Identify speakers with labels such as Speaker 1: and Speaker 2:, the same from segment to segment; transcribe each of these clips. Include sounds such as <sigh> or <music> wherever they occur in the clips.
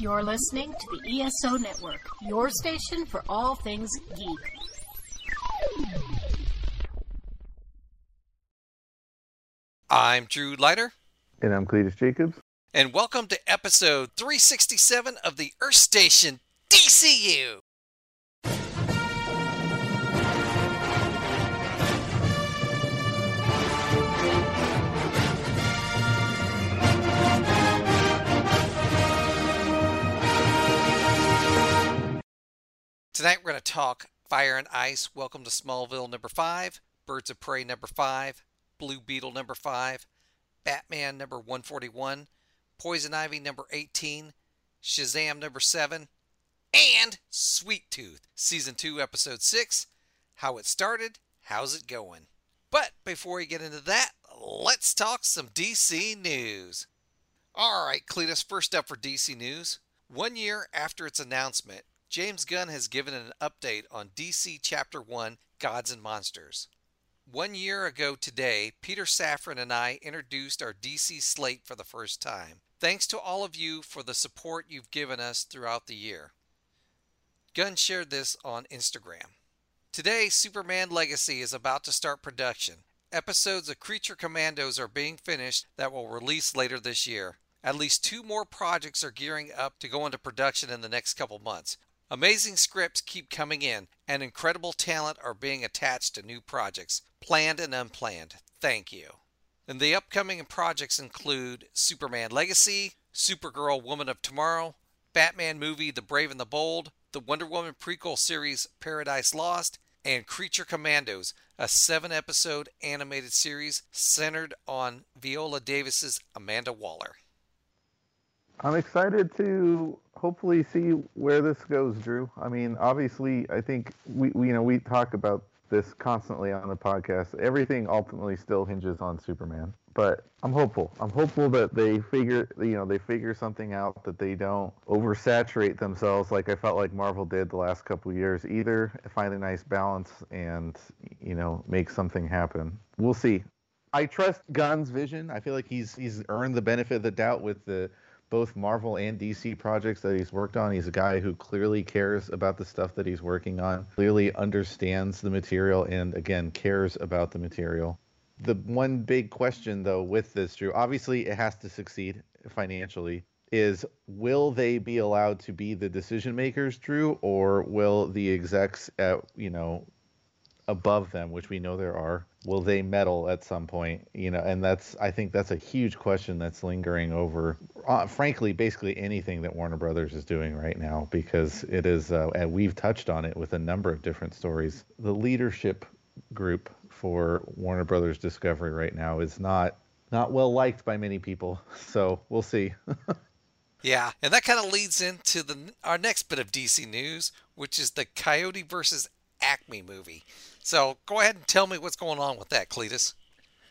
Speaker 1: You're listening to the ESO Network, your station for all things geek.
Speaker 2: I'm Drew Leiter.
Speaker 3: And I'm Cletus Jacobs.
Speaker 2: And welcome to episode 367 of the Earth Station DCU. Tonight we're going to talk Fire and Ice, Welcome to Smallville number 5, Birds of Prey number 5, Blue Beetle number 5, Batman number 141, Poison Ivy number 18, Shazam number 7, and Sweet Tooth, Season 2, Episode 6, How It Started, How's It Going? But before we get into that, let's talk some DC news. Alright, Cletus, first up for DC news. One year after its announcement, James Gunn has given an update on DC Chapter 1 Gods and Monsters. One year ago today, Peter Safran and I introduced our DC slate for the first time. Thanks to all of you for the support you've given us throughout the year. Gunn shared this on Instagram. Today, Superman Legacy is about to start production. Episodes of Creature Commandos are being finished that will release later this year. At least two more projects are gearing up to go into production in the next couple months. Amazing scripts keep coming in, and incredible talent are being attached to new projects, planned and unplanned. Thank you. And the upcoming projects include Superman Legacy, Supergirl Woman of Tomorrow, Batman movie The Brave and the Bold, the Wonder Woman prequel series Paradise Lost, and Creature Commandos, a seven episode animated series centered on Viola Davis's Amanda Waller.
Speaker 3: I'm excited to hopefully see where this goes, Drew. I mean, obviously, I think we, we you know we talk about this constantly on the podcast. Everything ultimately still hinges on Superman, but I'm hopeful. I'm hopeful that they figure you know they figure something out that they don't oversaturate themselves like I felt like Marvel did the last couple years. Either find a nice balance and you know make something happen. We'll see. I trust Gunn's vision. I feel like he's he's earned the benefit of the doubt with the both Marvel and DC projects that he's worked on. He's a guy who clearly cares about the stuff that he's working on, clearly understands the material, and again, cares about the material. The one big question, though, with this, Drew, obviously it has to succeed financially, is will they be allowed to be the decision makers, Drew, or will the execs at, you know, above them, which we know there are, will they meddle at some point? You know, and that's I think that's a huge question that's lingering over, uh, frankly, basically anything that Warner Brothers is doing right now because it is, uh, and we've touched on it with a number of different stories. The leadership group for Warner Brothers Discovery right now is not not well liked by many people, <laughs> so we'll see. <laughs>
Speaker 2: Yeah, and that kind of leads into the our next bit of DC news, which is the Coyote versus Acme movie. So go ahead and tell me what's going on with that, Cletus.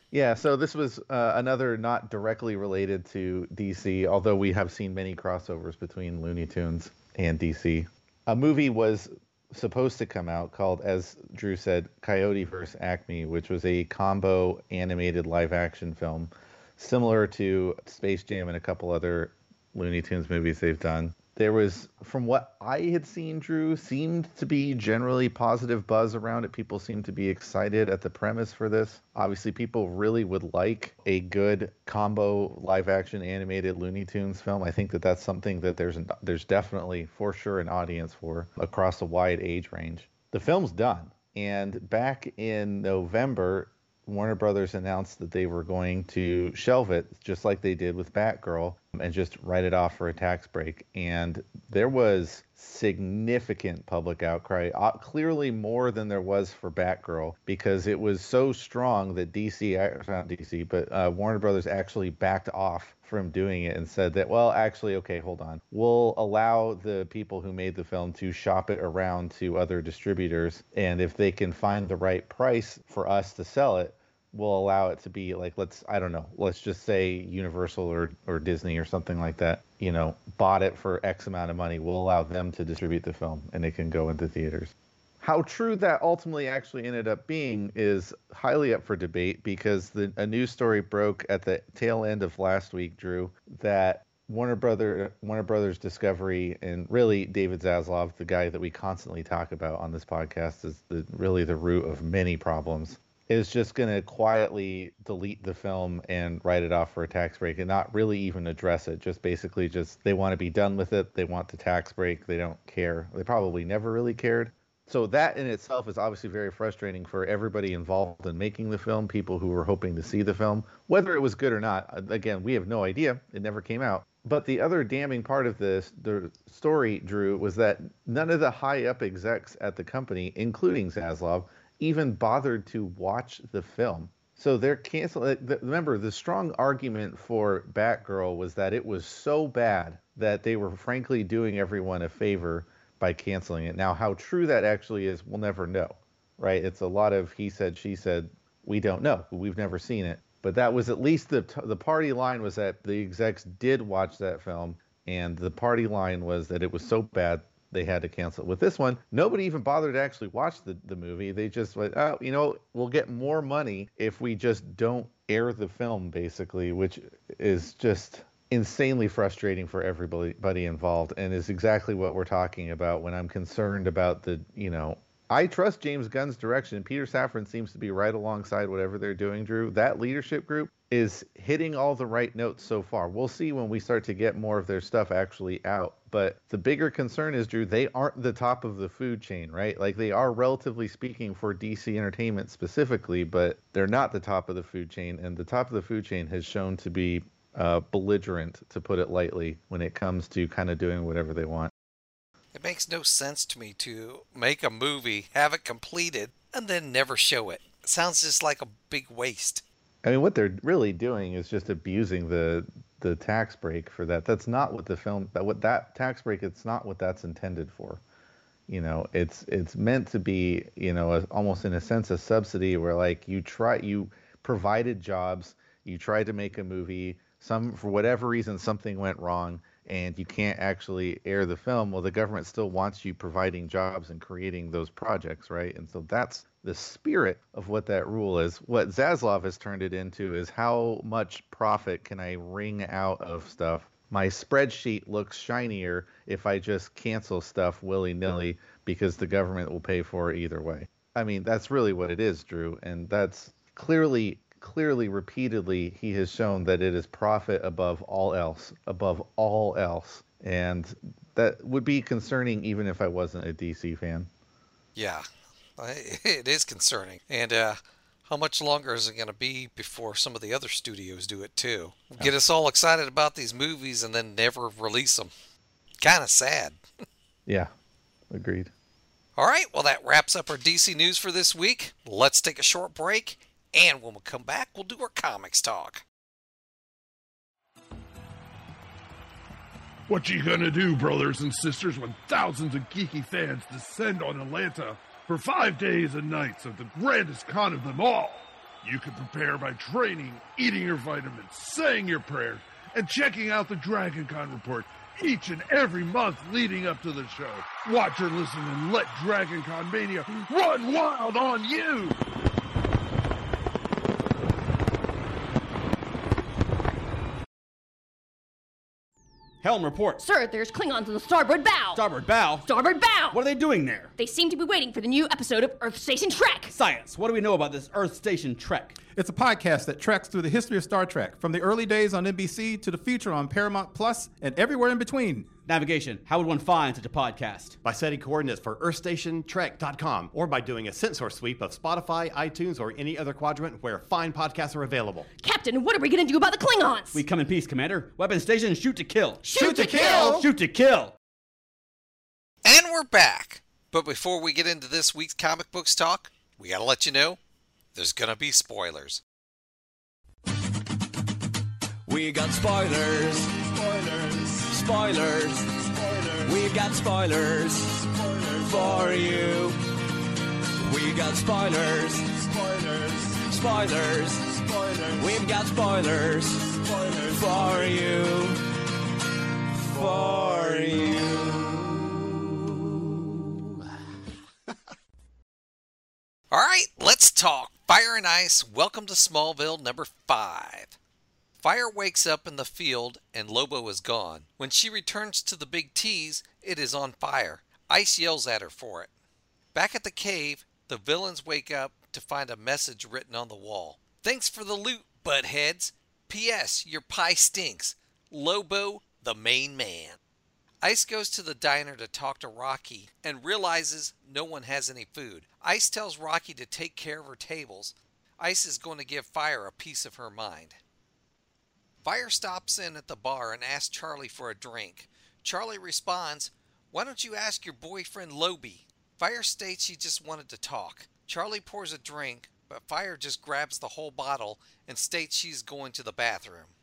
Speaker 3: Yeah, so this was uh, another not directly related to DC, although we have seen many crossovers between Looney Tunes and DC. A movie was supposed to come out called, as Drew said, Coyote vs. Acme, which was a combo animated live action film similar to Space Jam and a couple other Looney Tunes movies they've done there was from what i had seen drew seemed to be generally positive buzz around it. People seemed to be excited at the premise for this. Obviously people really would like a good combo live action animated looney tunes film. I think that that's something that there's there's definitely for sure an audience for across a wide age range. The film's done. And back in november Warner Brothers announced that they were going to shelve it, just like they did with Batgirl, and just write it off for a tax break. And there was significant public outcry, uh, clearly more than there was for Batgirl, because it was so strong that DC, not DC, but uh, Warner Brothers actually backed off from doing it and said that, well, actually, okay, hold on. We'll allow the people who made the film to shop it around to other distributors. And if they can find the right price for us to sell it, will allow it to be like let's I don't know, let's just say Universal or or Disney or something like that, you know, bought it for X amount of money. We'll allow them to distribute the film and it can go into theaters. How true that ultimately actually ended up being is highly up for debate because the, a news story broke at the tail end of last week, Drew, that Warner Brother Warner Brothers Discovery and really David Zaslav, the guy that we constantly talk about on this podcast, is the really the root of many problems. Is just going to quietly delete the film and write it off for a tax break and not really even address it. Just basically, just they want to be done with it. They want the tax break. They don't care. They probably never really cared so that in itself is obviously very frustrating for everybody involved in making the film people who were hoping to see the film whether it was good or not uh, again we have no idea it never came out but the other damning part of this the story drew was that none of the high up execs at the company including zaslav even bothered to watch the film so they're canceling uh, remember the strong argument for batgirl was that it was so bad that they were frankly doing everyone a favor by canceling it. Now, how true that actually is, we'll never know, right? It's a lot of he said, she said. We don't know. We've never seen it. But that was at least the the party line was that the execs did watch that film, and the party line was that it was so bad they had to cancel. With this one, nobody even bothered to actually watch the, the movie. They just went, oh, you know, we'll get more money if we just don't air the film, basically, which is just insanely frustrating for everybody involved and is exactly what we're talking about when I'm concerned about the, you know, I trust James Gunn's direction. Peter Safran seems to be right alongside whatever they're doing, Drew. That leadership group is hitting all the right notes so far. We'll see when we start to get more of their stuff actually out. But the bigger concern is, Drew, they aren't the top of the food chain, right? Like they are, relatively speaking, for DC Entertainment specifically, but they're not the top of the food chain. And the top of the food chain has shown to be uh, belligerent, to put it lightly, when it comes to kind of doing whatever they want.
Speaker 2: It makes no sense to me to make a movie, have it completed, and then never show it. It sounds just like a big waste.
Speaker 3: I mean, what they're really doing is just abusing the the tax break for that. That's not what the film that what that tax break. It's not what that's intended for. You know, it's it's meant to be you know a, almost in a sense a subsidy where like you try you provided jobs, you tried to make a movie, some for whatever reason something went wrong and you can't actually air the film well the government still wants you providing jobs and creating those projects right? And so that's the spirit of what that rule is. What zaslav has turned it into is how much profit can i wring out of stuff? My spreadsheet looks shinier if i just cancel stuff willy-nilly because the government will pay for it either way. I mean that's really what it is drew and that's clearly clearly, repeatedly, he has shown that it is profit above all else, above all else. And that would be concerning even if I wasn't a DC fan.
Speaker 2: Yeah, <laughs> it is concerning. And uh, how much longer is it going to be before some of the other studios do it too? Get us all excited about these movies and then never release them. Kind of sad. <laughs>
Speaker 3: yeah, agreed.
Speaker 2: All right, well, that wraps up our DC news for this week. Let's take a short break and when we come back, we'll do our comics talk.
Speaker 4: What you gonna do, brothers and sisters, when thousands of geeky fans descend on Atlanta for five days and nights of the grandest con of them all? You can prepare by training, eating your vitamins, saying your prayers, and checking out the Dragon Con report each and every month leading up to the show. Watch or listen and let Dragon Con Mania run wild on you!
Speaker 5: Helm, report.
Speaker 6: Sir, there's Klingons on the starboard bow.
Speaker 5: Starboard bow?
Speaker 6: Starboard bow!
Speaker 5: What are they doing there?
Speaker 6: They seem to be waiting for the new episode of Earth Station Trek.
Speaker 5: Science. What do we know about this Earth Station Trek?
Speaker 7: It's a podcast that treks through the history of Star Trek, from the early days on NBC to the future on Paramount Plus and everywhere in between.
Speaker 5: Navigation. How would one find such a podcast?
Speaker 8: By setting coordinates for EarthStationTrek.com or by doing a sensor sweep of Spotify, iTunes, or any other quadrant where fine podcasts are available.
Speaker 6: Captain, what are we going to do about the Klingons?
Speaker 5: We come in peace, Commander. Weapon station, shoot to kill.
Speaker 6: Shoot, to, kill.
Speaker 5: Shoot to kill!
Speaker 2: And we're back. But before we get into this week's comic books talk, we gotta let you know there's gonna be spoilers.
Speaker 9: We got spoilers. Spoilers. Spoilers. Spoilers. We got spoilers. Spoilers. For you. We got spoilers. Spoilers. Spoilers. Spoilers. We've got spoilers. Spoilers.
Speaker 2: Ice. Welcome to Smallville number five. Fire wakes up in the field and Lobo is gone. When she returns to the big T's, it is on fire. Ice yells at her for it. Back at the cave, the villains wake up to find a message written on the wall. Thanks for the loot, buttheads. P.S. Your pie stinks. Lobo, the main man. Ice goes to the diner to talk to Rocky and realizes no one has any food. Ice tells Rocky to take care of her tables. Ice is going to give Fire a piece of her mind. Fire stops in at the bar and asks Charlie for a drink. Charlie responds, Why don't you ask your boyfriend Loby? Fire states she just wanted to talk. Charlie pours a drink, but Fire just grabs the whole bottle and states she's going to the bathroom.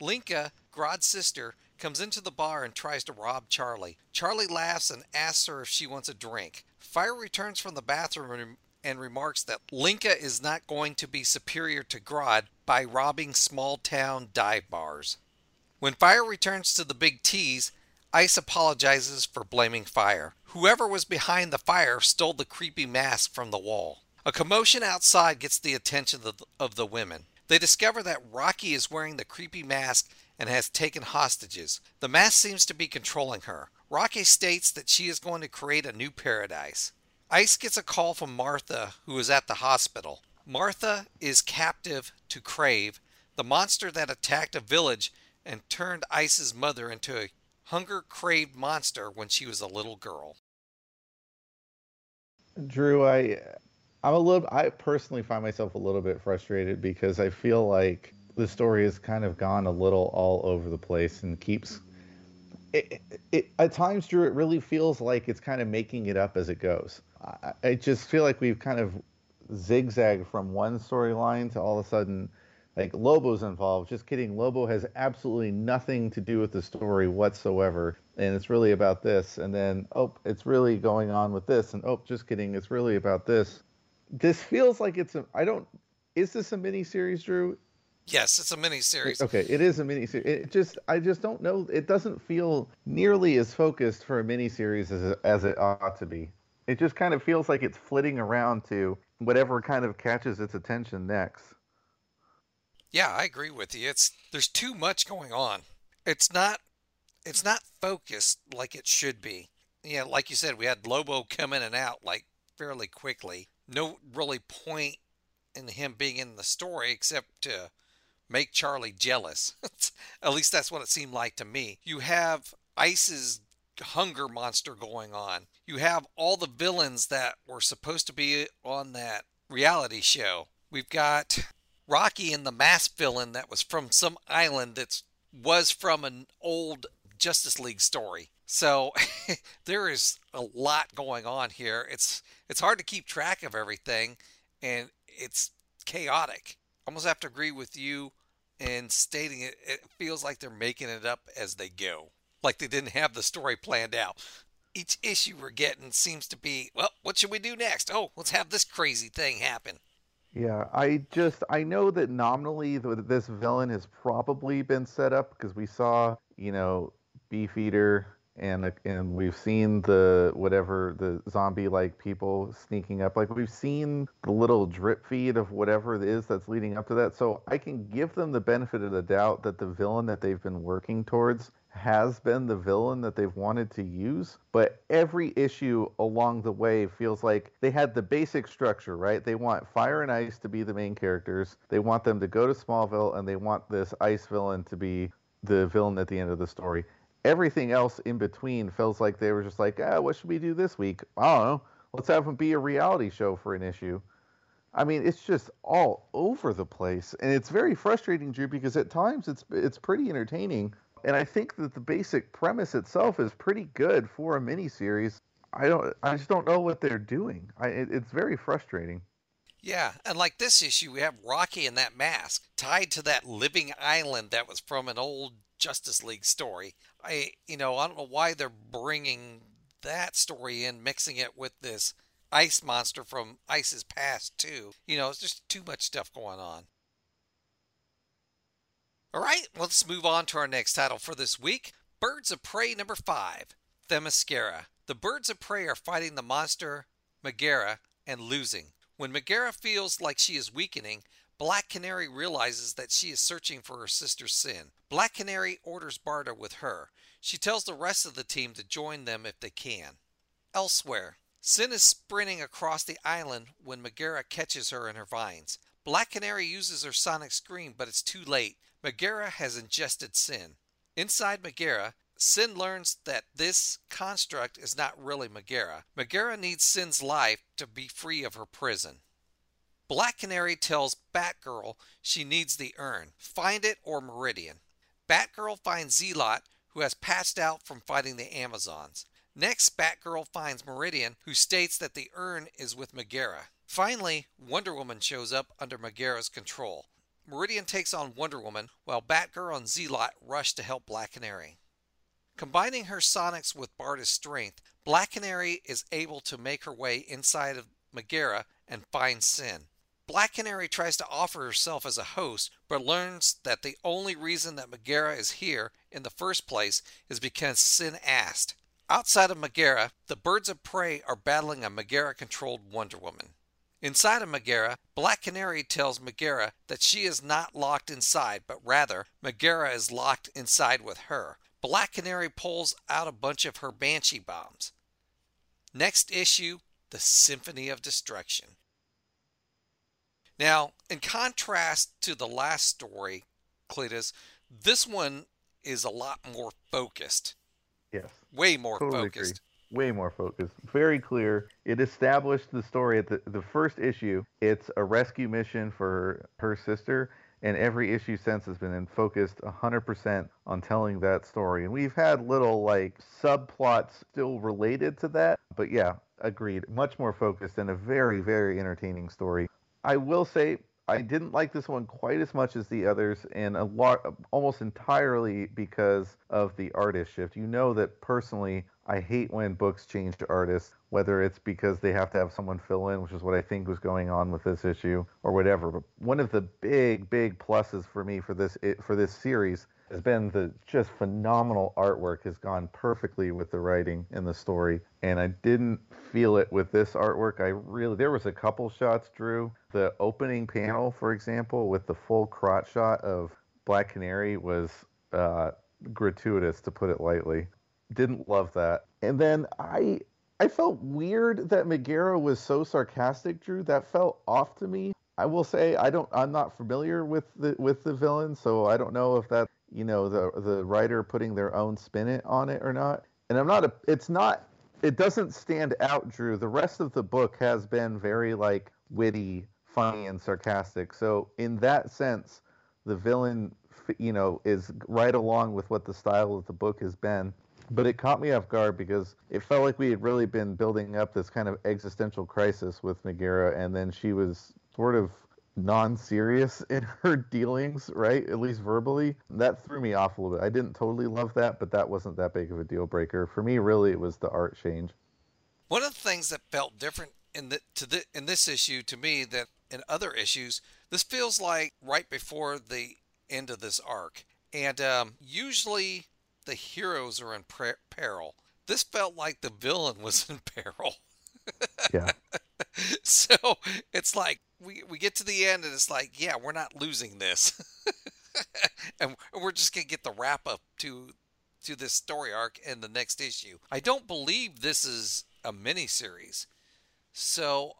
Speaker 2: Linka, Grodd's sister, comes into the bar and tries to rob Charlie. Charlie laughs and asks her if she wants a drink. Fire returns from the bathroom and remarks that Linka is not going to be superior to Grodd by robbing small town dive bars. When Fire returns to the Big T's, Ice apologizes for blaming Fire. Whoever was behind the fire stole the creepy mask from the wall. A commotion outside gets the attention of the, of the women. They discover that Rocky is wearing the creepy mask and has taken hostages. The mask seems to be controlling her. Rocky states that she is going to create a new paradise. Ice gets a call from Martha, who is at the hospital. Martha is captive to Crave, the monster that attacked a village and turned Ice's mother into a hunger craved monster when she was a little girl.
Speaker 3: Drew, I I'm a little I personally find myself a little bit frustrated because I feel like the story has kind of gone a little all over the place and keeps it, it, at times Drew it really feels like it's kind of making it up as it goes. I, I just feel like we've kind of zigzagged from one storyline to all of a sudden like Lobo's involved. Just kidding. Lobo has absolutely nothing to do with the story whatsoever. And it's really about this. And then, oh, it's really going on with this. And oh, just kidding. It's really about this. This feels like it's a, I don't, is this a mini series, Drew?
Speaker 2: Yes, it's a mini series.
Speaker 3: Okay, it is a mini series. It just, I just don't know. It doesn't feel nearly as focused for a mini series as, as it ought to be. It just kind of feels like it's flitting around to whatever kind of catches its attention next.
Speaker 2: Yeah, I agree with you. It's there's too much going on. It's not it's not focused like it should be. Yeah, like you said, we had Lobo come in and out like fairly quickly. No really point in him being in the story except to make Charlie jealous. <laughs> At least that's what it seemed like to me. You have Ice's hunger monster going on. You have all the villains that were supposed to be on that reality show. We've got Rocky and the mask villain that was from some island that was from an old Justice League story. So <laughs> there is a lot going on here. It's it's hard to keep track of everything and it's chaotic. Almost have to agree with you in stating it it feels like they're making it up as they go. Like they didn't have the story planned out. Each issue we're getting seems to be, well, what should we do next? Oh, let's have this crazy thing happen.
Speaker 3: Yeah, I just I know that nominally th- this villain has probably been set up because we saw you know Beefeater and and we've seen the whatever the zombie like people sneaking up like we've seen the little drip feed of whatever it is that's leading up to that so I can give them the benefit of the doubt that the villain that they've been working towards has been the villain that they've wanted to use, but every issue along the way feels like they had the basic structure, right? They want Fire and Ice to be the main characters. They want them to go to Smallville and they want this Ice villain to be the villain at the end of the story. Everything else in between feels like they were just like, ah, what should we do this week? I don't know. Let's have them be a reality show for an issue. I mean, it's just all over the place, and it's very frustrating, Drew, because at times it's it's pretty entertaining, and I think that the basic premise itself is pretty good for a miniseries. I don't, I just don't know what they're doing. I, it, it's very frustrating.
Speaker 2: Yeah, and like this issue, we have Rocky and that mask tied to that living island that was from an old Justice League story. I, you know, I don't know why they're bringing that story in, mixing it with this ice monster from Ice's past too. You know, it's just too much stuff going on. All right, let's move on to our next title for this week Birds of Prey number 5 Themyscira. The birds of prey are fighting the monster Megaera and losing. When Megaera feels like she is weakening, Black Canary realizes that she is searching for her sister Sin. Black Canary orders Barda with her. She tells the rest of the team to join them if they can. Elsewhere, Sin is sprinting across the island when Megaera catches her in her vines. Black Canary uses her sonic scream, but it's too late. Megaera has ingested Sin. Inside Megaera, Sin learns that this construct is not really Megaera. Megaera needs Sin's life to be free of her prison. Black Canary tells Batgirl she needs the urn. Find it or Meridian. Batgirl finds Zealot, who has passed out from fighting the Amazons. Next, Batgirl finds Meridian, who states that the urn is with Megaera. Finally, Wonder Woman shows up under Megaera's control. Meridian takes on Wonder Woman, while Batgirl and Zealot rush to help Black Canary. Combining her sonics with Barda's strength, Black Canary is able to make her way inside of Megaera and find Sin. Black Canary tries to offer herself as a host, but learns that the only reason that Megaera is here in the first place is because Sin asked. Outside of Megaera, the birds of prey are battling a Megaera controlled Wonder Woman. Inside of Megaera, Black Canary tells Megaera that she is not locked inside, but rather Megaera is locked inside with her. Black Canary pulls out a bunch of her Banshee bombs. Next issue The Symphony of Destruction. Now, in contrast to the last story, Cletus, this one is a lot more focused.
Speaker 3: Yes.
Speaker 2: Way more
Speaker 3: Totally
Speaker 2: focused.
Speaker 3: Way more focused. Very clear. It established the story at the, the first issue. It's a rescue mission for her sister, and every issue since has been focused 100% on telling that story. And we've had little like subplots still related to that, but yeah, agreed. Much more focused and a very, very entertaining story. I will say I didn't like this one quite as much as the others, and a lot, almost entirely because of the artist shift. You know that personally, I hate when books change artists, whether it's because they have to have someone fill in, which is what I think was going on with this issue, or whatever. But one of the big, big pluses for me for this for this series has been the just phenomenal artwork has gone perfectly with the writing and the story. And i didn't feel it with this artwork. I really there was a couple shots drew. The opening panel for example with the full crotch shot of black canary was uh, gratuitous to put it lightly didn't love that and then i i felt weird that megaera was so sarcastic drew that felt off to me I will say I don't. I'm not familiar with the with the villain, so I don't know if that you know the the writer putting their own spin it on it or not. And I'm not a. It's not. It doesn't stand out, Drew. The rest of the book has been very like witty, funny, and sarcastic. So in that sense, the villain, you know, is right along with what the style of the book has been. But it caught me off guard because it felt like we had really been building up this kind of existential crisis with Megaera, and then she was sort of non-serious <laughs> in her dealings, right? At least verbally. That threw me off a little bit. I didn't totally love that, but that wasn't that big of a deal breaker. For me, really, it was the art change.
Speaker 2: One of the things that felt different in the to the in this issue to me that in other issues, this feels like right before the end of this arc, and um, usually the heroes are in per- peril. This felt like the villain was in <laughs> peril.
Speaker 3: yeah. <laughs>
Speaker 2: so it's like we we get to the end and it's like, yeah, we're not losing this, <laughs> and we're just gonna get the wrap up to to this story arc in the next issue. I don't believe this is a mini series, so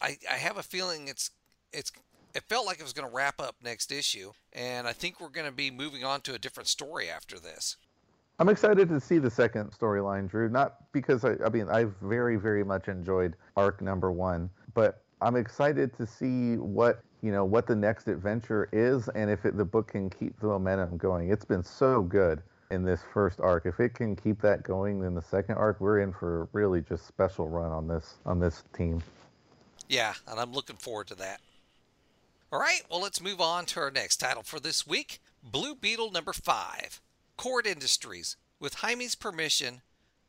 Speaker 2: I I have a feeling it's it's it felt like it was going to wrap up next issue, and I think we're going to be moving on to a different story after this.
Speaker 3: I'm excited to see the second storyline, Drew. Not because I, I mean, I've very, very much enjoyed arc number one, but I'm excited to see what you know what the next adventure is, and if it, the book can keep the momentum going. It's been so good in this first arc. If it can keep that going in the second arc, we're in for a really just special run on this on this team.
Speaker 2: Yeah, and I'm looking forward to that. All right, well, let's move on to our next title for this week Blue Beetle number five. Kord Industries, with Jaime's permission,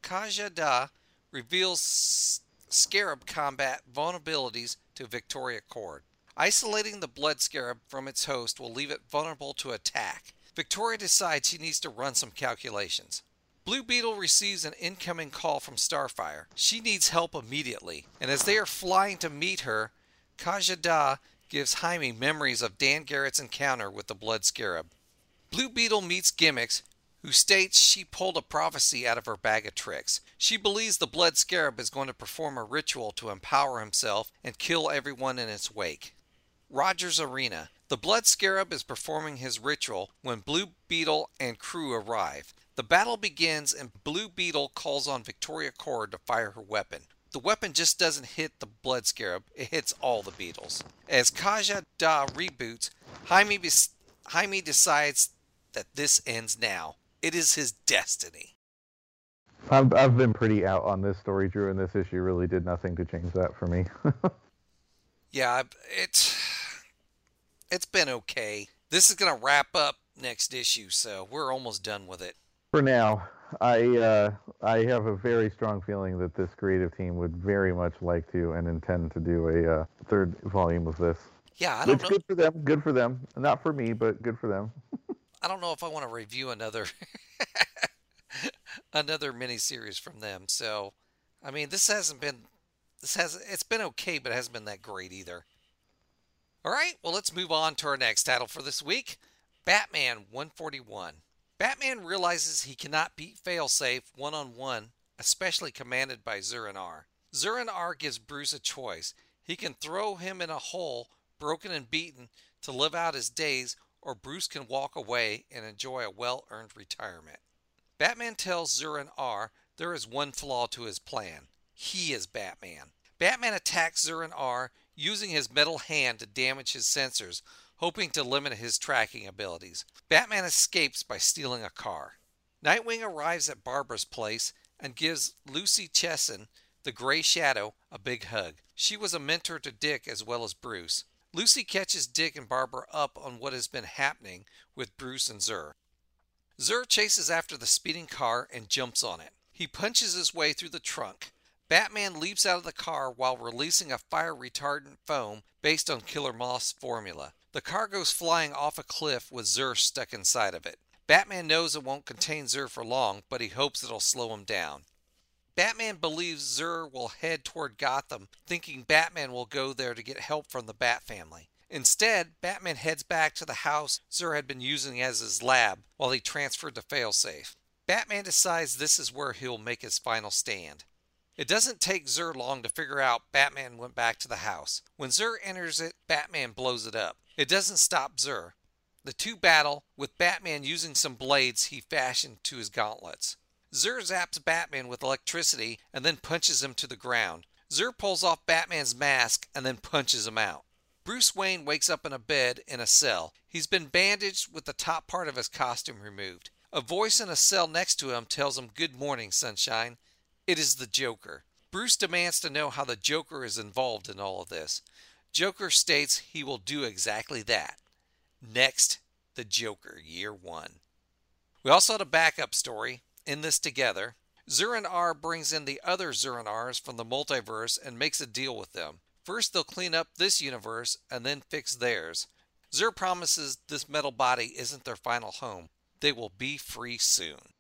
Speaker 2: Khaji Da reveals Scarab combat vulnerabilities to Victoria Kord. Isolating the blood scarab from its host will leave it vulnerable to attack. Victoria decides she needs to run some calculations. Blue Beetle receives an incoming call from Starfire. She needs help immediately, and as they are flying to meet her, Khaji Da gives Jaime memories of Dan Garrett's encounter with the Blood Scarab. Blue Beetle meets Gimmix, who states she pulled a prophecy out of her bag of tricks. She believes the Blood Scarab is going to perform a ritual to empower himself and kill everyone in its wake. Rogers Arena. The Blood Scarab is performing his ritual when Blue Beetle and crew arrive. The battle begins and Blue Beetle calls on Victoria Kord to fire her weapon. The weapon just doesn't hit the Blood Scarab, it hits all the beetles. As Khaji Da reboots, Jaime, Jaime decides that this ends now. It is his destiny.
Speaker 3: I've, I've been pretty out on this story, Drew, and this issue really did nothing to change that for me. <laughs>
Speaker 2: Yeah, it's it's been okay. This is gonna wrap up next issue, so we're almost done with it.
Speaker 3: for now, I uh, I have a very strong feeling that this creative team would very much like to and intend to do a uh, third volume of this.
Speaker 2: Yeah, I don't
Speaker 3: Which
Speaker 2: know.
Speaker 3: good for them. Good for them. Not for me, but good for them. <laughs>
Speaker 2: I don't know if I want to review another <laughs> another miniseries from them. So, I mean, this hasn't been this has it's been okay, but it hasn't been that great either. All right, well, let's move on to our next title for this week, Batman 141. Batman realizes he cannot beat Failsafe one on one, especially commanded by Zur-En-Arrh. Zur-En-Arrh gives Bruce a choice. He can throw him in a hole, broken and beaten, to live out his days, or Bruce can walk away and enjoy a well earned retirement. Batman tells Zur-En-Arrh there is one flaw to his plan. He is Batman. Batman attacks Zur-En-Arrh using his metal hand to damage his sensors, hoping to limit his tracking abilities. Batman escapes by stealing a car. Nightwing arrives at Barbara's place and gives Lucy Chesson, the Gray Shadow, a big hug. She was a mentor to Dick as well as Bruce. Lucy catches Dick and Barbara up on what has been happening with Bruce and Zur. Zur chases after the speeding car and jumps on it. He punches his way through the trunk. Batman leaps out of the car while releasing a fire retardant foam based on Killer Moth's formula. The car goes flying off a cliff with Zur stuck inside of it. Batman knows it won't contain Zur for long, but he hopes it'll slow him down. Batman believes Zur will head toward Gotham, thinking Batman will go there to get help from the Bat family. Instead, Batman heads back to the house Zur had been using as his lab while he transferred to Failsafe. Batman decides this is where he'll make his final stand. It doesn't take Zur long to figure out Batman went back to the house. When Zur enters it, Batman blows it up. It doesn't stop Zur. The two battle, with Batman using some blades he fashioned to his gauntlets. Zur zaps Batman with electricity and then punches him to the ground. Zur pulls off Batman's mask and then punches him out. Bruce Wayne wakes up in a bed in a cell. He's been bandaged with the top part of his costume removed. A voice in a cell next to him tells him, Good morning, sunshine. It is the Joker. Bruce demands to know how the Joker is involved in all of this. Joker states he will do exactly that. Next, the Joker, year one. We also had a backup story in this together. Zur-En-Arrh brings in the other Zur-En-Arrhs from the multiverse and makes a deal with them. First, they'll clean up this universe and then fix theirs. Zur promises this metal body isn't their final home. They will be free soon.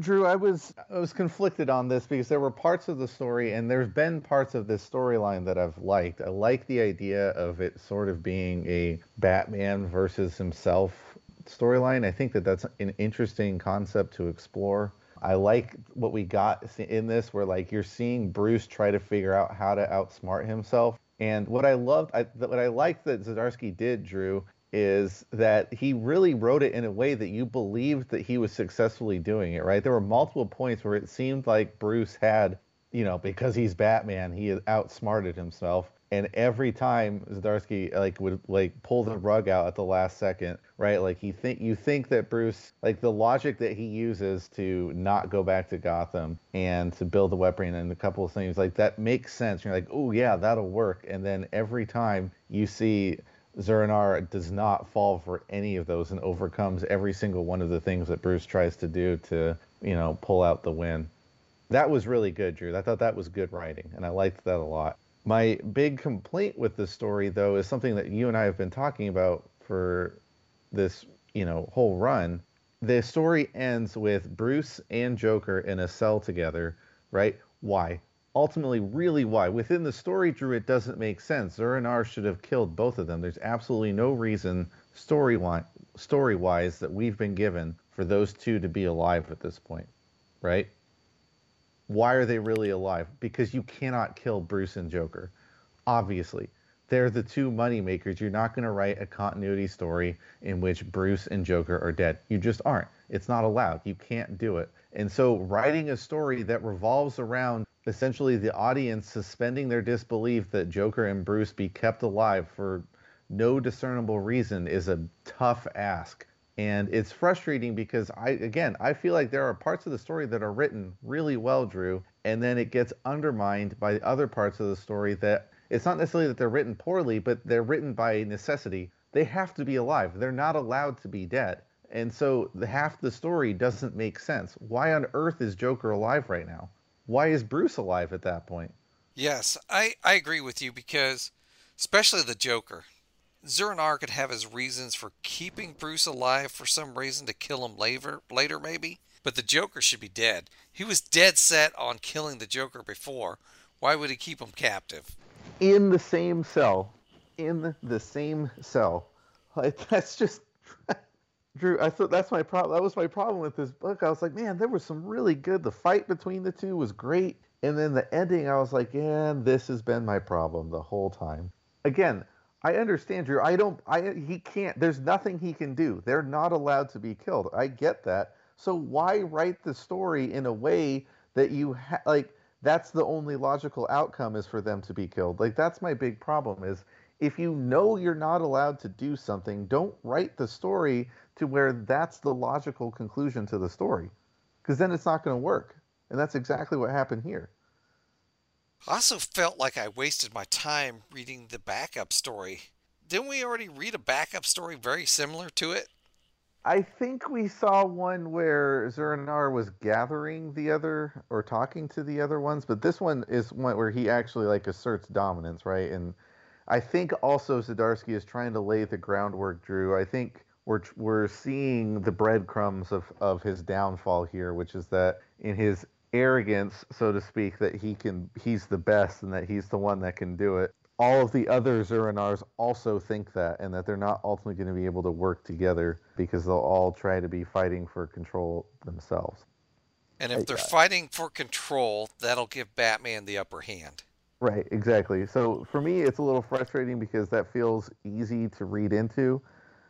Speaker 3: Drew, I was I was conflicted on this because there were parts of the story, and there's been parts of this storyline that I've liked. I like the idea of it sort of being a Batman versus himself storyline. I think that that's an interesting concept to explore. I like what we got in this, where like you're seeing Bruce try to figure out how to outsmart himself. And what I loved, I, what I liked that Zdarsky did, Drew, is that he really wrote it in a way that you believed that he was successfully doing it, right? There were multiple points where it seemed like Bruce had, you know, because he's Batman, he had outsmarted himself. And every time Zdarsky like would like pull the rug out at the last second, right? Like you think you think that Bruce, like the logic that he uses to not go back to Gotham and to build the weapon and a couple of things like that makes sense. You're like, oh yeah, that'll work. And then every time you see Zur-En-Arr does not fall for any of those and overcomes every single one of the things that Bruce tries to do to, you know, pull out the win. That was really good, Drew. I thought that was good writing, and I liked that a lot. My big complaint with this story, though, is something that you and I have been talking about for this, you know, whole run. The story ends with Bruce and Joker in a cell together, right? Why? ultimately really why. Within the story, Drew, it doesn't make sense. Zur-En-Arrh should have killed both of them. There's absolutely no reason story story wise that we've been given for those two to be alive at this point, right? Why are they really alive? Because you cannot kill Bruce and Joker, obviously they're the two money makers. You're not going to write a continuity story in which Bruce and Joker are dead. You just aren't. It's not allowed. You can't do it. And so, writing a story that revolves around essentially the audience suspending their disbelief that Joker and Bruce be kept alive for no discernible reason is a tough ask. And it's frustrating because I again, I feel like there are parts of the story that are written really well, Drew, and then it gets undermined by other parts of the story that it's not necessarily that they're written poorly, but they're written by necessity. They have to be alive. They're not allowed to be dead. And so the half the story doesn't make sense. Why on earth is Joker alive right now? Why is Bruce alive at that point?
Speaker 2: Yes, I, I agree with you because, especially the Joker, Zur-En-Arrh could have his reasons for keeping Bruce alive for some reason to kill him later, later maybe. But the Joker should be dead. He was dead set on killing the Joker before. Why would he keep him captive?
Speaker 3: in the same cell, in the same cell. Like <laughs> that's just Drew. I thought that's my problem. That was my problem with this book. I was like, man, there was some really good. The fight between the two was great, and then the ending, I was like, yeah, this has been my problem the whole time. Again, I understand, Drew. I don't. I he can't. There's nothing he can do. They're not allowed to be killed. I get that. So why write the story in a way that you ha- like? that's the only logical outcome is for them to be killed. Like that's my big problem is if you know you're not allowed to do something, don't write the story to where that's the logical conclusion to the story. Because then it's not going to work. And that's exactly what happened here.
Speaker 2: I also felt like I wasted my time reading the backup story. Didn't we already read a backup story very similar to it?
Speaker 3: I think we saw one where Zur-En-Arrh was gathering the other or talking to the other ones, but this one is one where he actually like asserts dominance, right? And I think also Zdarsky is trying to lay the groundwork, Drew. I think we're we're seeing the breadcrumbs of of his downfall here, which is that in his arrogance, so to speak, that he can he's the best and that he's the one that can do it all of the other Zur-En-Arrhs also think that, and that they're not ultimately going to be able to work together because they'll all try to be fighting for control themselves.
Speaker 2: And if they're uh, fighting for control, that'll give Batman the upper hand.
Speaker 3: Right, exactly. So for me, it's a little frustrating because that feels easy to read into.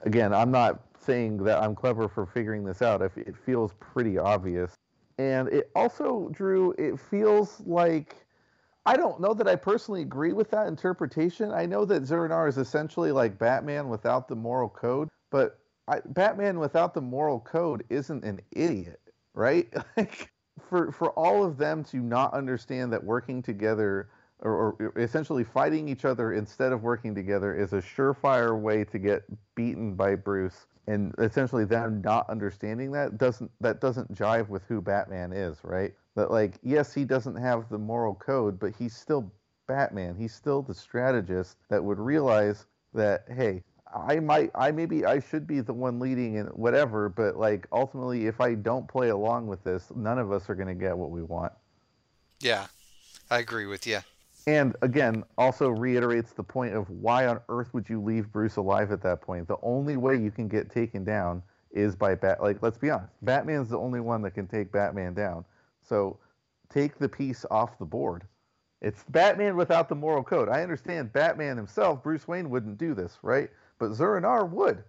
Speaker 3: Again, I'm not saying that I'm clever for figuring this out. If It feels pretty obvious. And it also, Drew, it feels like I don't know that I personally agree with that interpretation. I know that Zur-En-Arrh is essentially like Batman without the moral code, but I, Batman without the moral code isn't an idiot, right? <laughs> Like for for all of them to not understand that working together or, or, essentially fighting each other instead of working together is a surefire way to get beaten by Bruce and essentially them not understanding that doesn't that doesn't jive with who Batman is, right? that like yes he doesn't have the moral code but he's still batman. He's still the strategist that would realize that hey i might i maybe i should be the one leading and whatever but like ultimately if i don't play along with this none of us are going to get what we want.
Speaker 2: Yeah i agree with you
Speaker 3: and again also reiterates the point of why on earth would you leave bruce alive at that point the only way you can get taken down is by bat like let's be honest batman's the only one that can take batman down so take the piece off the board. It's Batman without the moral code. I understand Batman himself, Bruce Wayne wouldn't do this, right? But Zur-En-Arrh would.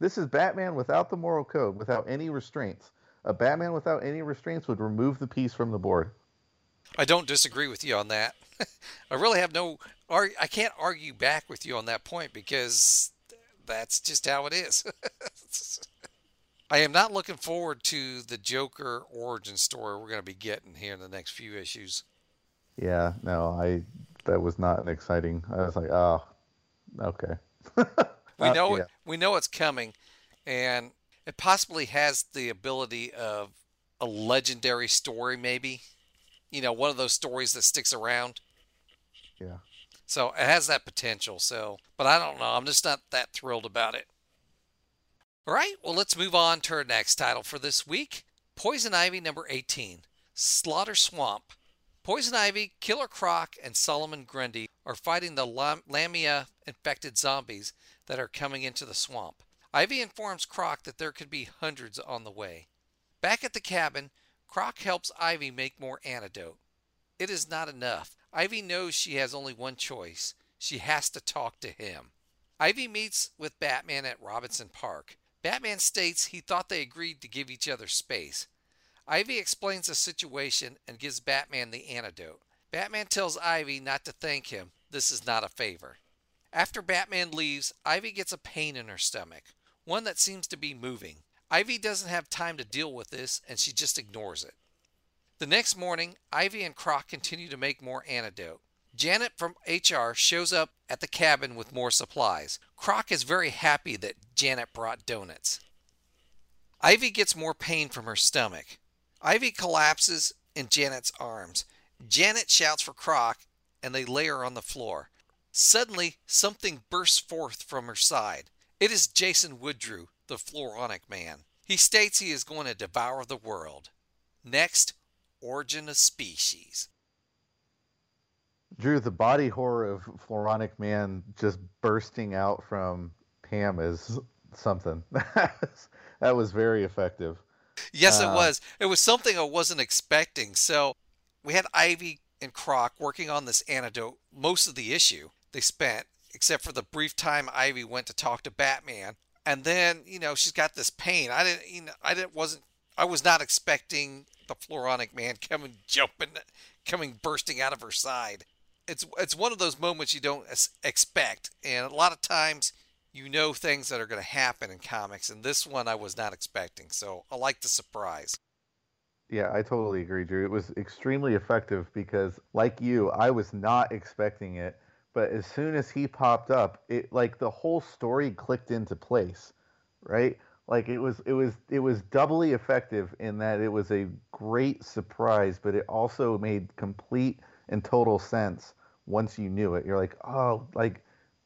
Speaker 3: This is Batman without the moral code, without any restraints. A Batman without any restraints would remove the piece from the board.
Speaker 2: I don't disagree with you on that. <laughs> I really have no I can't argue back with you on that point because that's just how it is. <laughs> I am not looking forward to the Joker origin story we're going to be getting here in the next few issues.
Speaker 3: Yeah, no, I that was not an exciting. I was like, oh, okay. <laughs>
Speaker 2: we know uh, yeah. we know it's coming, and it possibly has the ability of a legendary story, maybe. You know, one of those stories that sticks around.
Speaker 3: Yeah.
Speaker 2: So it has that potential. So, but I don't know. I'm just not that thrilled about it. All right, well, let's move on to our next title for this week Poison Ivy number 18 Slaughter Swamp. Poison Ivy, Killer Croc, and Solomon Grundy are fighting the Lam- Lamia infected zombies that are coming into the swamp. Ivy informs Croc that there could be hundreds on the way. Back at the cabin, Croc helps Ivy make more antidote. It is not enough. Ivy knows she has only one choice. She has to talk to him. Ivy meets with Batman at Robinson Park. Batman states he thought they agreed to give each other space. Ivy explains the situation and gives Batman the antidote. Batman tells Ivy not to thank him. This is not a favor. After Batman leaves, Ivy gets a pain in her stomach, one that seems to be moving. Ivy doesn't have time to deal with this and she just ignores it. The next morning, Ivy and Croc continue to make more antidote. Janet from HR shows up at the cabin with more supplies. Croc is very happy that Janet brought donuts. Ivy gets more pain from her stomach. Ivy collapses in Janet's arms. Janet shouts for Croc and they lay her on the floor. Suddenly, something bursts forth from her side. It is Jason Woodrue, the Floronic Man. He states he is going to devour the world. Next, Origin of Species.
Speaker 3: Drew, the body horror of Floronic Man just bursting out from Pam is something. <laughs> that was very effective.
Speaker 2: Yes,
Speaker 3: Uh,
Speaker 2: it was. It was something I wasn't expecting. So we had Ivy and Croc working on this antidote most of the issue they spent, except for the brief time Ivy went to talk to Batman. And then, you know, she's got this pain. I didn't, you know, I didn't, wasn't, I was not expecting the Floronic man <laughs> coming, jumping, coming, bursting out of her side. It's, it's one of those moments you don't expect. And a lot of times you know things that are going to happen in comics. And this one I was not expecting. So I like the surprise.
Speaker 3: Yeah, I totally agree, Drew. It was extremely effective because, like you, I was not expecting it. But as soon as he popped up, it like the whole story clicked into place, right? Like it was, it was, it was doubly effective in that it was a great surprise, but it also made complete and total sense once you knew it. You're like, oh, like,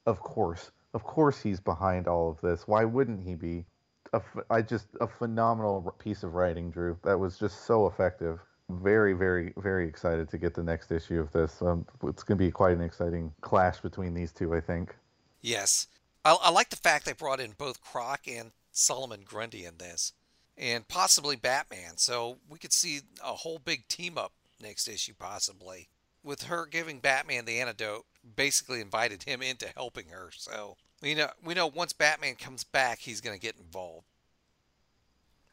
Speaker 3: of course, of course he's behind all of this. Why wouldn't he be? a I just a phenomenal piece of writing, Drew. That was just so effective. Very, very, very excited to get the next issue of this. Um, it's going to be quite an exciting clash between these two, I think.
Speaker 2: Yes. I, I like the fact they brought in both Croc and Solomon Grundy in this, and possibly Batman. So we could see a whole big team up next issue, possibly. With her giving Batman the antidote, basically invited him into helping her. So we know we know once Batman comes back, he's going to get involved.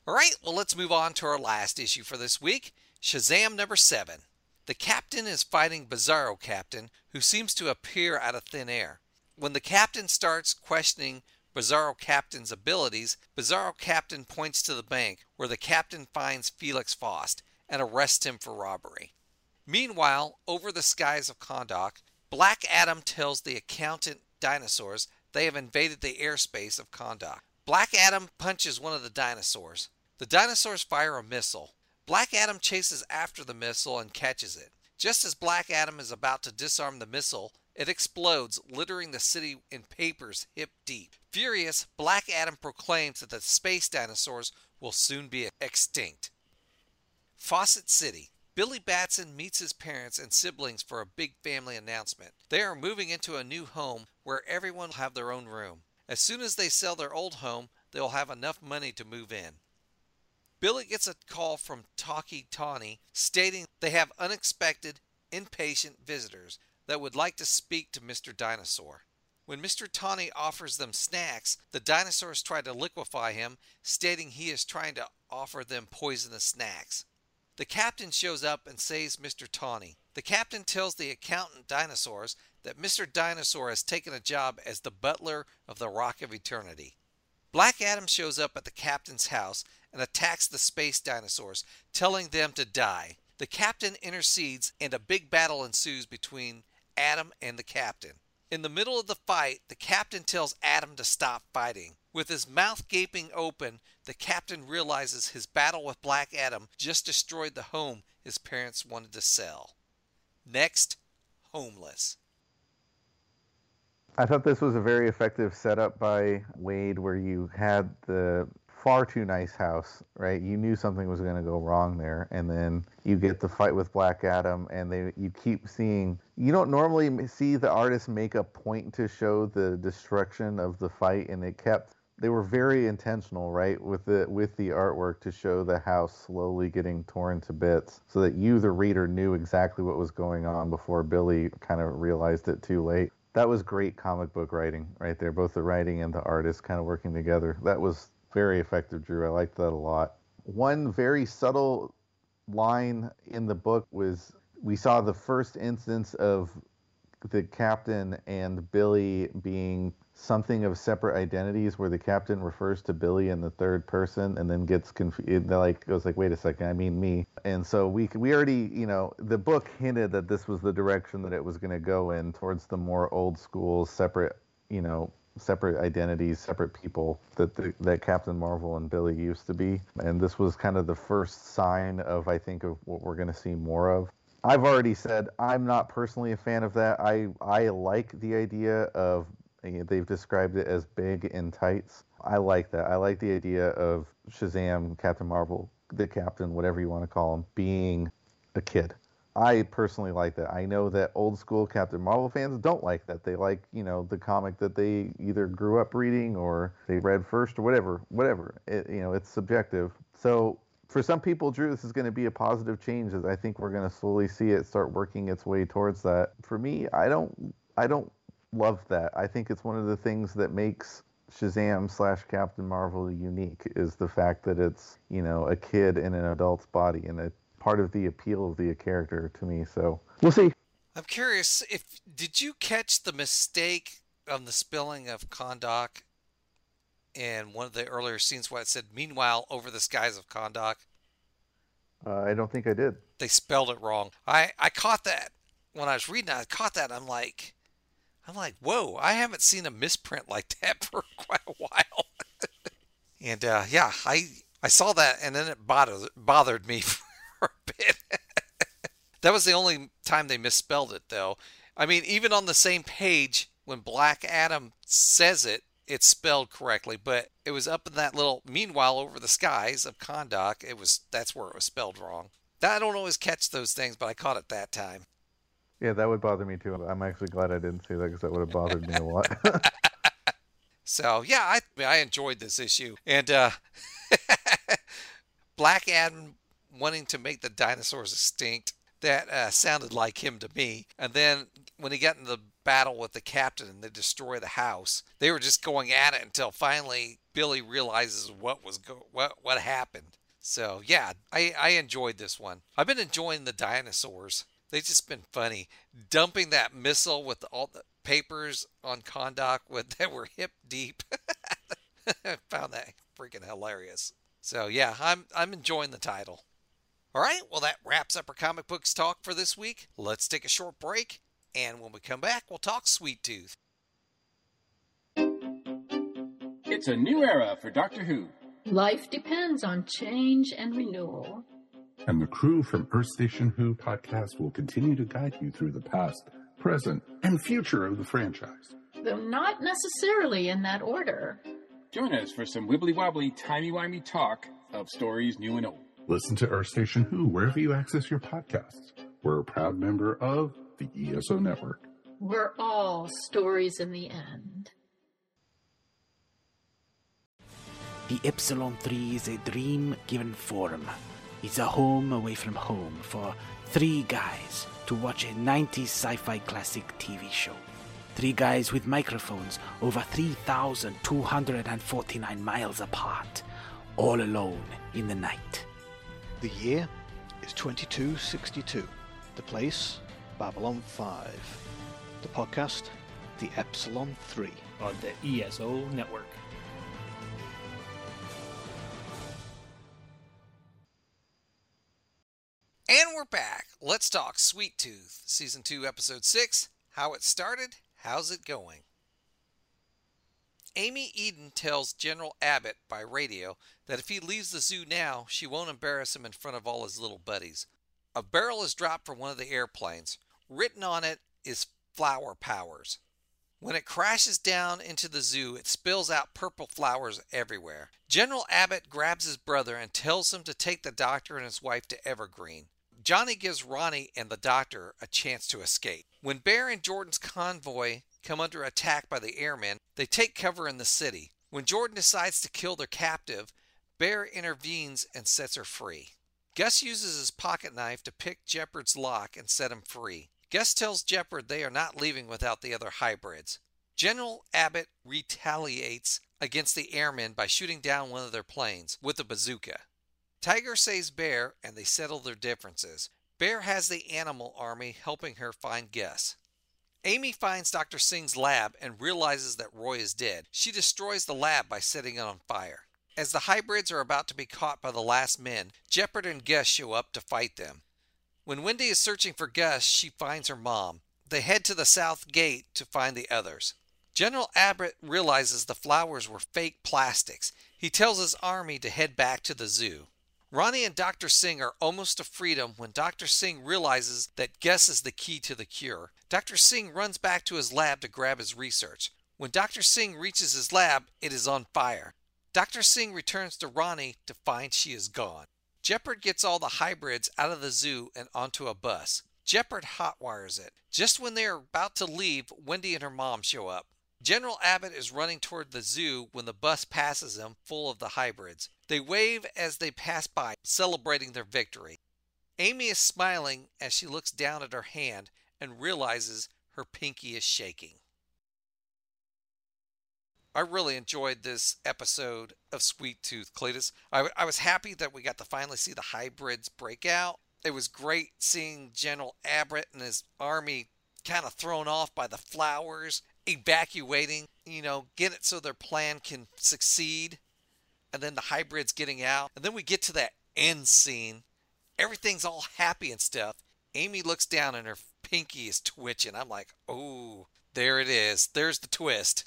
Speaker 2: All right, well, let's move on to our last issue for this week Shazam number seven. The captain is fighting Bizarro Captain, who seems to appear out of thin air. When the captain starts questioning Bizarro Captain's abilities, Bizarro Captain points to the bank, where the captain finds Felix Faust and arrests him for robbery. Meanwhile, over the skies of Kahndaq, Black Adam tells the accountant dinosaurs they have invaded the airspace of Kahndaq. Black Adam punches one of the dinosaurs. The dinosaurs fire a missile. Black Adam chases after the missile and catches it. Just as Black Adam is about to disarm the missile, it explodes, littering the city in papers hip deep. Furious, Black Adam proclaims that the space dinosaurs will soon be extinct. Fawcett City. Billy Batson meets his parents and siblings for a big family announcement. They are moving into a new home where everyone will have their own room. As soon as they sell their old home, they will have enough money to move in. Billy gets a call from Talky Tawny stating they have unexpected, impatient visitors that would like to speak to Mr. Dinosaur. When Mr. Tawny offers them snacks, the dinosaurs try to liquefy him, stating he is trying to offer them poisonous snacks. The captain shows up and saves Mr. Tawny. The captain tells the accountant dinosaurs that Mr. Dinosaur has taken a job as the butler of the Rock of Eternity. Black Adam shows up at the captain's house and attacks the space dinosaurs, telling them to die. The captain intercedes and a big battle ensues between Adam and the captain. In the middle of the fight, the captain tells Adam to stop fighting. With his mouth gaping open, the captain realizes his battle with Black Adam just destroyed the home his parents wanted to sell. Next, Homeless.
Speaker 3: I thought this was a very effective setup by Waid, where you had the far too nice house, right? You knew something was going to go wrong there, and then you get the fight with Black Adam, and they you keep seeing. You don't normally see the artist make a point to show the destruction of the fight, and it kept. They were very intentional, right, with the with the artwork to show the house slowly getting torn to bits, so that you, the reader, knew exactly what was going on before Billy kind of realized it too late that was great comic book writing right there. Both the writing and the artist kind of working together. That was very effective, Drew. I liked that a lot. One very subtle line in the book was we saw the first instance of the captain and Billy being something of separate identities where the captain refers to Billy in the third person and then gets confused like goes like wait a second I mean me and so we we already you know the book hinted that this was the direction that it was going to go in towards the more old school separate you know separate identities separate people that the, that Captain Marvel and Billy used to be and this was kind of the first sign of I think of what we're going to see more of I've already said I'm not personally a fan of that. I I like the idea of they've described it as big in tights. I like that. I like the idea of Shazam, Captain Marvel, the Captain, whatever you want to call him, being a kid. I personally like that. I know that old school Captain Marvel fans don't like that. They like, you know, the comic that they either grew up reading or they read first or whatever, whatever. It, you know, it's subjective. So for some people, Drew, this is going to be a positive change. As I think we're going to slowly see it start working its way towards that. For me, I don't, I don't love that. I think it's one of the things that makes Shazam slash Captain Marvel unique is the fact that it's you know a kid in an adult's body and a part of the appeal of the character to me. So we'll see.
Speaker 2: I'm curious if did you catch the mistake on the spelling of Kahndaq in one of the earlier scenes where it said "Meanwhile, over the skies of Kahndaq."
Speaker 3: Uh, I don't think I did.
Speaker 2: They spelled it wrong. I I caught that when I was reading. it. I caught that. I'm like, I'm like, whoa, I haven't seen a misprint like that <laughs> for quite a while. <laughs> and uh, yeah, I I saw that and then it bothered bothered me <laughs> for a bit. that was the only time they misspelled it though. I mean, even on the same page when Black Adam says it, it's spelled correctly, but it was up in that little meanwhile over the skies of Kahndaq, it was that's where it was spelled wrong. I don't always catch those things, but I caught it that time.
Speaker 3: Yeah, that would bother me too. I'm actually glad I didn't see that because that would have bothered me a lot. <laughs>
Speaker 2: so yeah, I I enjoyed this issue, and uh, <laughs> Black Adam wanting to make the dinosaurs extinct. That uh, sounded like him to me. And then when he got in the battle with the captain and they destroy the house, they were just going at it until finally Billy realizes what was go- what what happened. So yeah, I I enjoyed this one. I've been enjoying the dinosaurs. They've just been funny. Dumping that missile with all the papers on Kahndaq with <laughs> that were hip deep. <laughs> Found that freaking hilarious. So yeah, I'm I'm enjoying the title. All right, well that wraps up our comic books talk for this week. Let's take a short break, and when we come back, we'll talk Sweet Tooth.
Speaker 10: It's a new era for Doctor Who.
Speaker 1: Life depends on change and renewal.
Speaker 4: And the crew from Earth Station Who podcast will continue to guide you through the past, present, and future of the franchise.
Speaker 1: Though not necessarily in that order.
Speaker 10: Join us for some wibbly wobbly, timey wimey talk of stories new and old.
Speaker 4: Listen to Earth Station Who wherever you access your podcasts. We're a proud member of the ESO Network.
Speaker 1: We're all stories in the end.
Speaker 11: The Epsilon 3 is a dream given form. It's a home away from home for three guys to watch a 90s sci fi classic TV show. Three guys with microphones over 3,249 miles apart, all alone in the night.
Speaker 12: The year is 2262. The place, Babylon 5. The podcast, The Epsilon 3.
Speaker 13: On the ESO Network.
Speaker 2: And we're back. Let's talk Sweet Tooth, Season 2, Episode 6 How It Started, How's It Going? Aimee Eden tells General Abbott by radio that if he leaves the zoo now, she won't embarrass him in front of all his little buddies. A barrel is dropped from one of the airplanes. Written on it is flower powers. When it crashes down into the zoo, it spills out purple flowers everywhere. General Abbott grabs his brother and tells him to take the doctor and his wife to Evergreen. Johnny gives Rani and the doctor a chance to escape. When Bear and Jordan's convoy come under attack by the airmen, they take cover in the city. When Jordan decides to kill their captive, Bear intervenes and sets her free. Gus uses his pocket knife to pick Jepperd's lock and set him free. Gus tells Jepperd they are not leaving without the other hybrids. General Abbott retaliates against the airmen by shooting down one of their planes with a bazooka. Tiger saves Bear and they settle their differences. Bear has the animal army helping her find Gus. Aimee finds Dr. Singh's lab and realizes that Roy is dead. She destroys the lab by setting it on fire. As the hybrids are about to be caught by the last men, Jepperd and Gus show up to fight them. When Wendy is searching for Gus, she finds her mom. They head to the south gate to find the others. General Abbott realizes the flowers were fake plastics. He tells his army to head back to the zoo. Rani and Dr. Singh are almost to freedom when Dr. Singh realizes that Gus is the key to the cure. Dr. Singh runs back to his lab to grab his research. When Dr. Singh reaches his lab, it is on fire. Dr. Singh returns to Rani to find she is gone. Jepperd gets all the hybrids out of the zoo and onto a bus. Jepperd hotwires it. Just when they are about to leave, Wendy and her mom show up. General Abbott is running toward the zoo when the bus passes him, full of the hybrids. They wave as they pass by, celebrating their victory. Aimee is smiling as she looks down at her hand and realizes her pinky is shaking. I really enjoyed this episode of Sweet Tooth Cletus. I, I was happy that we got to finally see the hybrids break out. It was great seeing General Abbott and his army kind of thrown off by the flowers, evacuating, you know, get it so their plan can succeed. And then the hybrids getting out. And then we get to that end scene. Everything's all happy and stuff. Aimee looks down and her pinky is twitching. I'm like, oh, there it is. There's the twist.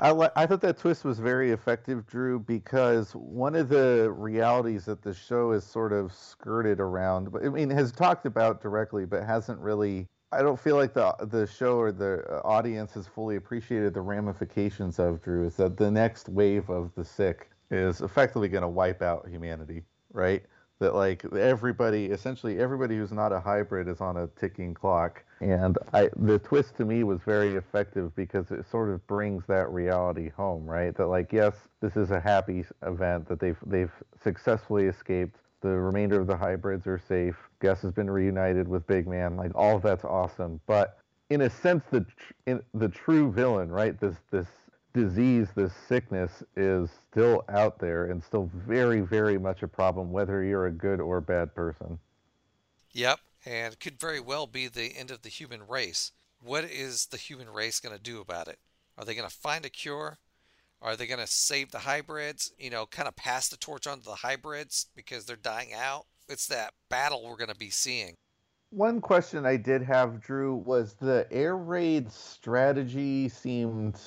Speaker 3: I, I thought that twist was very effective, Drew, because one of the realities that the show has sort of skirted around, but I mean, has talked about directly, but hasn't really. I don't feel like the the show or the uh, audience has fully appreciated the ramifications of Drew. Is that the next wave of the sick is effectively going to wipe out humanity, right? That like everybody, essentially everybody who's not a hybrid is on a ticking clock and I, the twist to me was very effective because it sort of brings that reality home, right? That like, yes, this is a happy event that they've they've successfully escaped. The remainder of the hybrids are safe. Gus has been reunited with Big Man. Like all of that's awesome, but in a sense, the in, the true villain, right? This this disease, this sickness is still out there and still very very much a problem, whether you're a good or bad person.
Speaker 2: Yep, and could very well be the end of the human race. What is the human race going to do about it? Are they going to find a cure? Are they going to save the hybrids? You know, kind of pass the torch on to the hybrids because they're dying out? It's that battle we're going to be seeing.
Speaker 3: One question I did have, Drew, was the air raid strategy seemed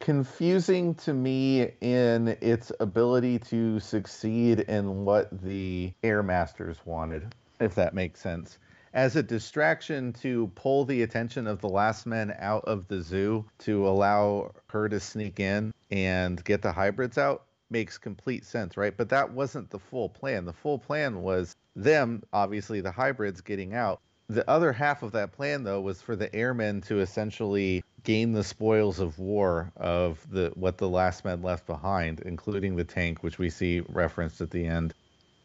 Speaker 3: confusing to me in its ability to succeed in what the air masters wanted, if that makes sense as a distraction to pull the attention of the last men out of the zoo to allow her to sneak in and get the hybrids out makes complete sense, right? But that wasn't the full plan. The full plan was them, obviously, the hybrids getting out. The other half of that plan, though, was for the airmen to essentially gain the spoils of war of the what the last men left behind, including the tank, which we see referenced at the end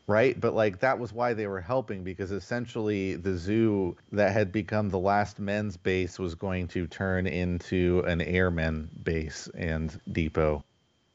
Speaker 3: right? But like that was why they were helping because essentially the zoo that had become the last men's base was going to turn into an airmen base and depot.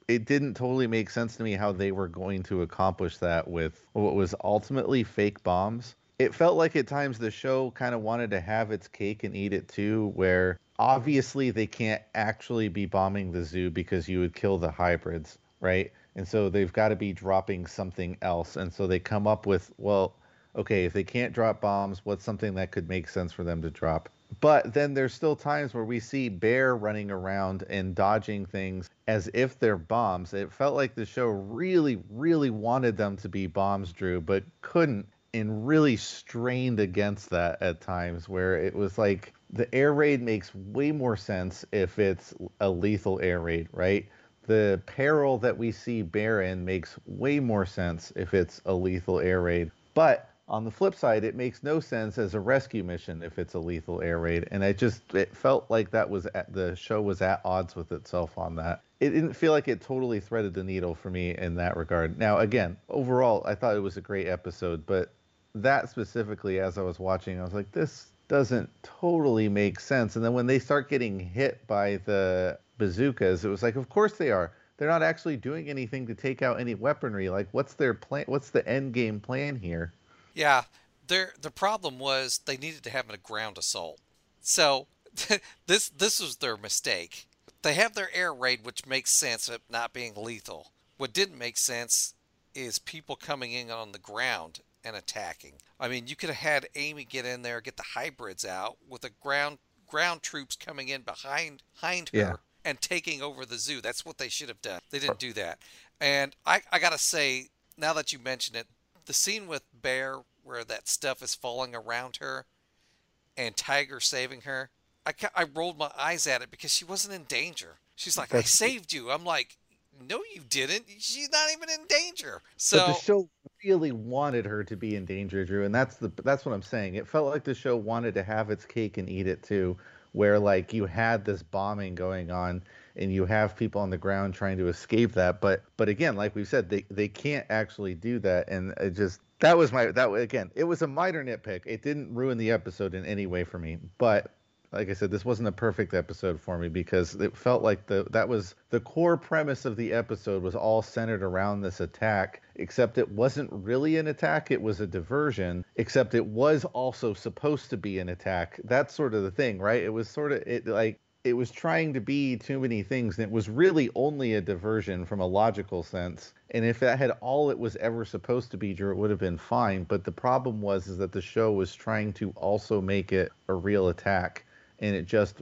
Speaker 3: It didn't totally make sense to me how they were going to accomplish that with what was ultimately fake bombs. It felt like at times the show kind of wanted to have its cake and eat it too, where obviously they can't actually be bombing the zoo because you would kill the hybrids, right? And so they've got to be dropping something else. And so they come up with well okay if they can't drop bombs what's something that could make sense for them to drop? But then there's still times where we see bear running around and dodging things as if they're bombs. It felt like the show really really wanted them to be bombs drew but couldn't and really strained against that at times where it was like the air raid makes way more sense if it's a lethal air raid, right? The peril that we see Bear in makes way more sense if it's a lethal air raid. But on the flip side, it makes no sense as a rescue mission if it's a lethal air raid, and it just it felt like that was at, the show was at odds with itself on that. It didn't feel like it totally threaded the needle for me in that regard. Now, again, overall, I thought it was a great episode, but that specifically, as I was watching, I was like, this doesn't totally make sense. And then when they start getting hit by the bazookas, it was like, of course they are. They're not actually doing anything to take out any weaponry. Like, what's their plan? What's the end game plan here?
Speaker 2: Yeah, their the problem was they needed to have a ground assault. So <laughs> this this was their mistake. They have their air raid, which makes sense of not being lethal. What didn't make sense is people coming in on the ground and attacking. I mean, you could have had Aimee get in there, get the hybrids out with the ground ground troops coming in behind behind her
Speaker 3: Yeah.
Speaker 2: And taking over the zoo. That's what they should have done. They didn't do that. And I, I gotta say, now that you mention it, the scene with Bear where that stuff is falling around her and Tiger saving her, I, I rolled my eyes at it because she wasn't in danger. She's like, I saved you. I'm like, no, you didn't. She's not even in danger.
Speaker 3: but
Speaker 2: So
Speaker 3: the show really wanted her to be in danger, Drew, and that's the that's what I'm saying. It felt like the show wanted to have its cake and eat it too, where like you had this bombing going on and you have people on the ground trying to escape that, but but again, like we've said, they they can't actually do that, and it just that was my that again, it was a minor nitpick. It didn't ruin the episode in any way for me, but like I said, this wasn't a perfect episode for me because it felt like the that was the core premise of the episode was all centered around this attack, except it wasn't really an attack, it was a diversion, except it was also supposed to be an attack. That's sort of the thing, right? It was sort of it like it was trying to be too many things and it was really only a diversion from a logical sense. And if that had all it was ever supposed to be, Drew, it would have been fine. But the problem was is that the show was trying to also make it a real attack and it just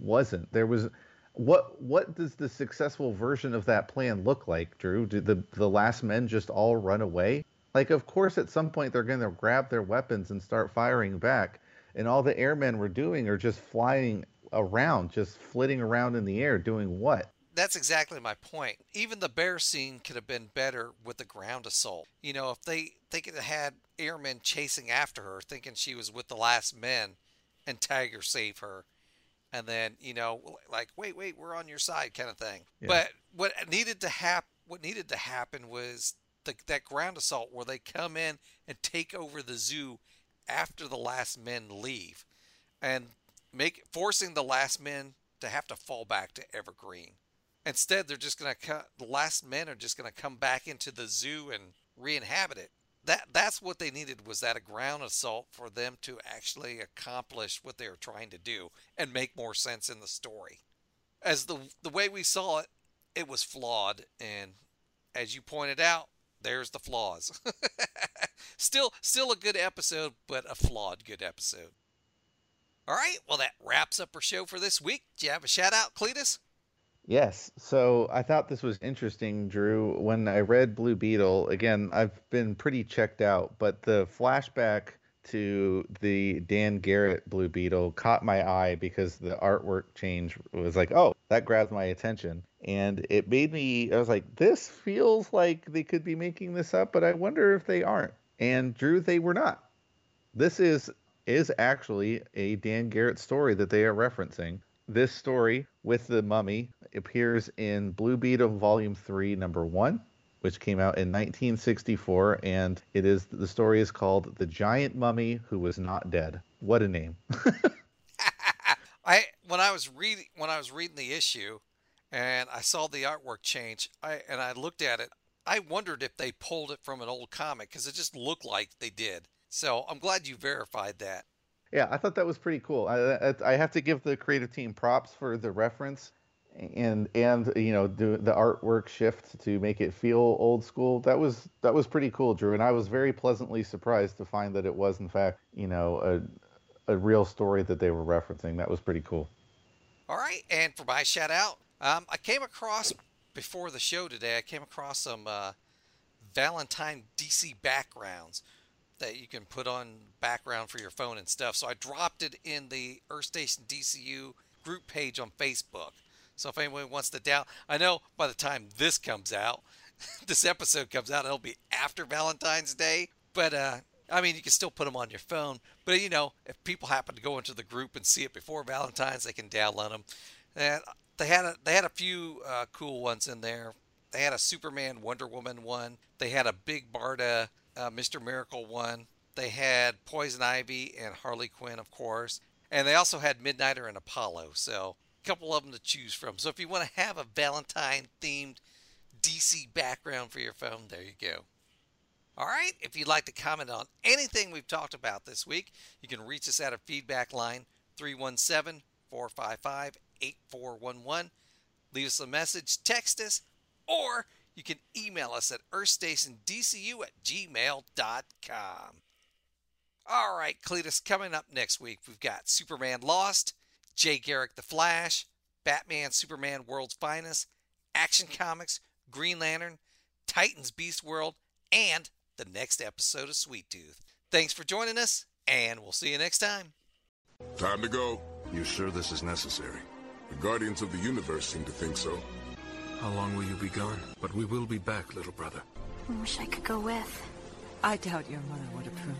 Speaker 3: wasn't. There was what what does the successful version of that plan look like, Drew? Do the the last men just all run away? Like of course at some point they're going to grab their weapons and start firing back. And all the airmen were doing are just flying around, just flitting around in the air doing what?
Speaker 2: that's exactly my point. Even the bear scene could have been better with the ground assault. You know, if they they could have had airmen chasing after her, thinking she was with the last men, and Tiger save her, and then you know, like wait, wait, we're on your side, kind of thing.
Speaker 3: Yeah.
Speaker 2: But what needed to happen, what needed to happen was the, that ground assault where they come in and take over the zoo after the last men leave, and make forcing the last men to have to fall back to Evergreen. Instead, they're just going to cut. The last men are just going to come back into the zoo and re-inhabit it. That that's what they needed was that a ground assault for them to actually accomplish what they were trying to do and make more sense in the story. As the the way we saw it, it was flawed, and as you pointed out, there's the flaws. <laughs> still, still a good episode, but a flawed good episode. All right, well that wraps up our show for this week. Do you have a shout out, Cletus?
Speaker 3: Yes. So I thought this was interesting, Drew. When I read Blue Beetle, again, I've been pretty checked out, but the flashback to the Dan Garrett Blue Beetle caught my eye because the artwork change was like, oh, that grabbed my attention. And it made me, I was like, this feels like they could be making this up, but I wonder if they aren't. And Drew, they were not. This is is actually a Dan Garrett story that they are referencing. This story with the mummy appears in Blue Beetle Volume 3, Number 1, which came out in 1964, and it is the story is called The Giant Mummy Who Was Not Dead. What a name. <laughs>
Speaker 2: I when I was reading when I was reading the issue and I saw the artwork change, I and I looked at it, I wondered if they pulled it from an old comic because it just looked like they did. So I'm glad you verified that.
Speaker 3: Yeah, I thought that was pretty cool. I, I, I have to give the creative team props for the reference and and you know do the artwork shift to make it feel old school. That was that was pretty cool, Drew. And I was very pleasantly surprised to find that it was in fact you know a a real story that they were referencing. That was pretty cool.
Speaker 2: All right, and for my shout out, um, I came across before the show today. I came across some uh, Valentine DC backgrounds that you can put on background for your phone and stuff. So I dropped it in the Earth Station DCU group page on Facebook. So if anyone wants to down, I know by the time this comes out, <laughs> this episode comes out, it'll be after Valentine's Day. But uh, I mean, you can still put them on your phone. But you know, if people happen to go into the group and see it before Valentine's, they can download them. And they had a they had a few uh, cool ones in there. They had a Superman Wonder Woman one. They had a Big Barda uh, Mr. Miracle one. They had Poison Ivy and Harley Quinn, of course. And they also had Midnighter and Apollo. So a couple of them to choose from. So if you want to have a Valentine themed DC background for your phone, there you go. All right, if you'd like to comment on anything we've talked about this week, you can reach us at our feedback line 317 455 8411. Leave us a message, text us, or you can email us at earthstationdcu at gmail.com. All right, Cletus, coming up next week, we've got Superman Lost, Jay Garrick the Flash, Batman Superman World's Finest, Action Comics, Green Lantern, Titans Beast World, and the next episode of Sweet Tooth. Thanks for joining us, and we'll see you next time.
Speaker 14: Time to go. You sure this is necessary? The Guardians of the Universe seem to think so.
Speaker 15: How long will you be gone? But we will be back, little brother.
Speaker 16: I wish I could go with.
Speaker 17: I doubt your mother would approve.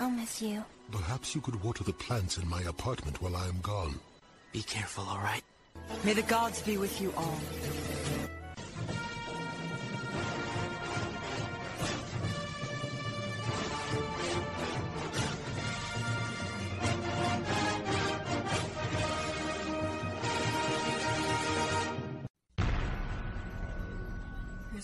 Speaker 16: I'll miss you.
Speaker 18: Perhaps you could water the plants in my apartment while I am gone.
Speaker 17: Be careful, all right? May the gods be with you all.